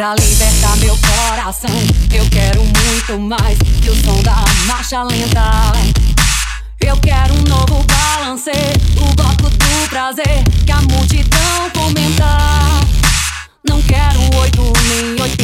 Pra libertar meu coração, eu quero muito mais que o som da marcha lenta. Eu quero um novo balancê, o bloco do prazer que a multidão comenta. Não quero oito nem oitenta.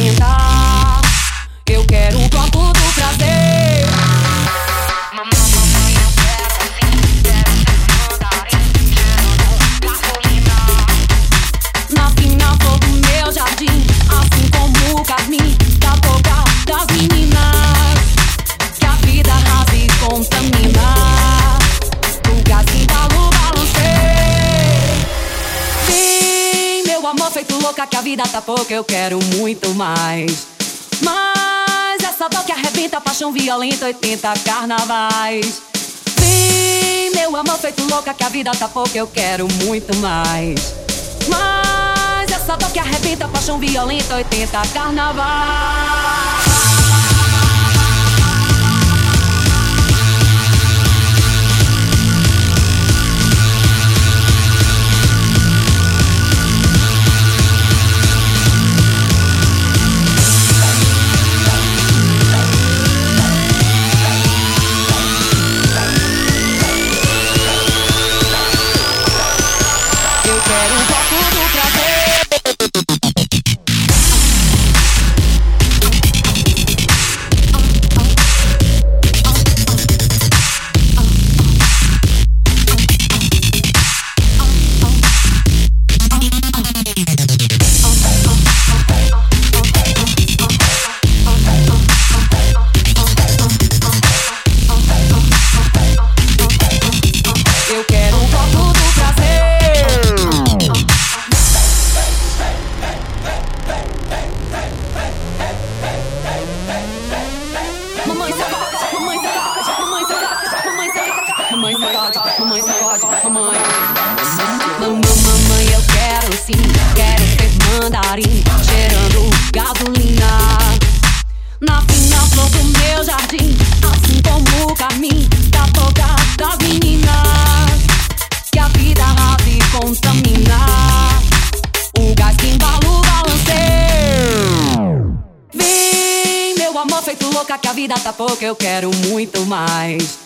Que a vida tá pouca, eu quero muito mais. Mas essa dor que arrebenta, paixão violenta, 80 carnavais. Vem, meu amor feito louca, que a vida tá pouca, eu quero muito mais. Mas essa dor que arrebenta, paixão violenta, 80 carnaval. Eu quero quero sim, quero ser mandarim, cheirando gasolina. Na fina flor do meu jardim, assim como o carmim da boca das meninas. Que a vida rasa e contamina. O gás que embala o. Vem, meu amor feito louca, que a vida tá pouca, eu quero muito mais.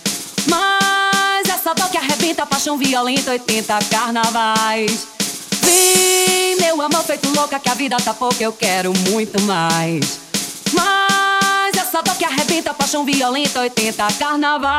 Mas essa dor que arrebenta, paixão violenta, 80 carnavais. Vem, meu amor feito louca, que a vida tá pouca, eu quero muito mais. Mas essa dor que arrebenta, paixão violenta, 80 carnaval.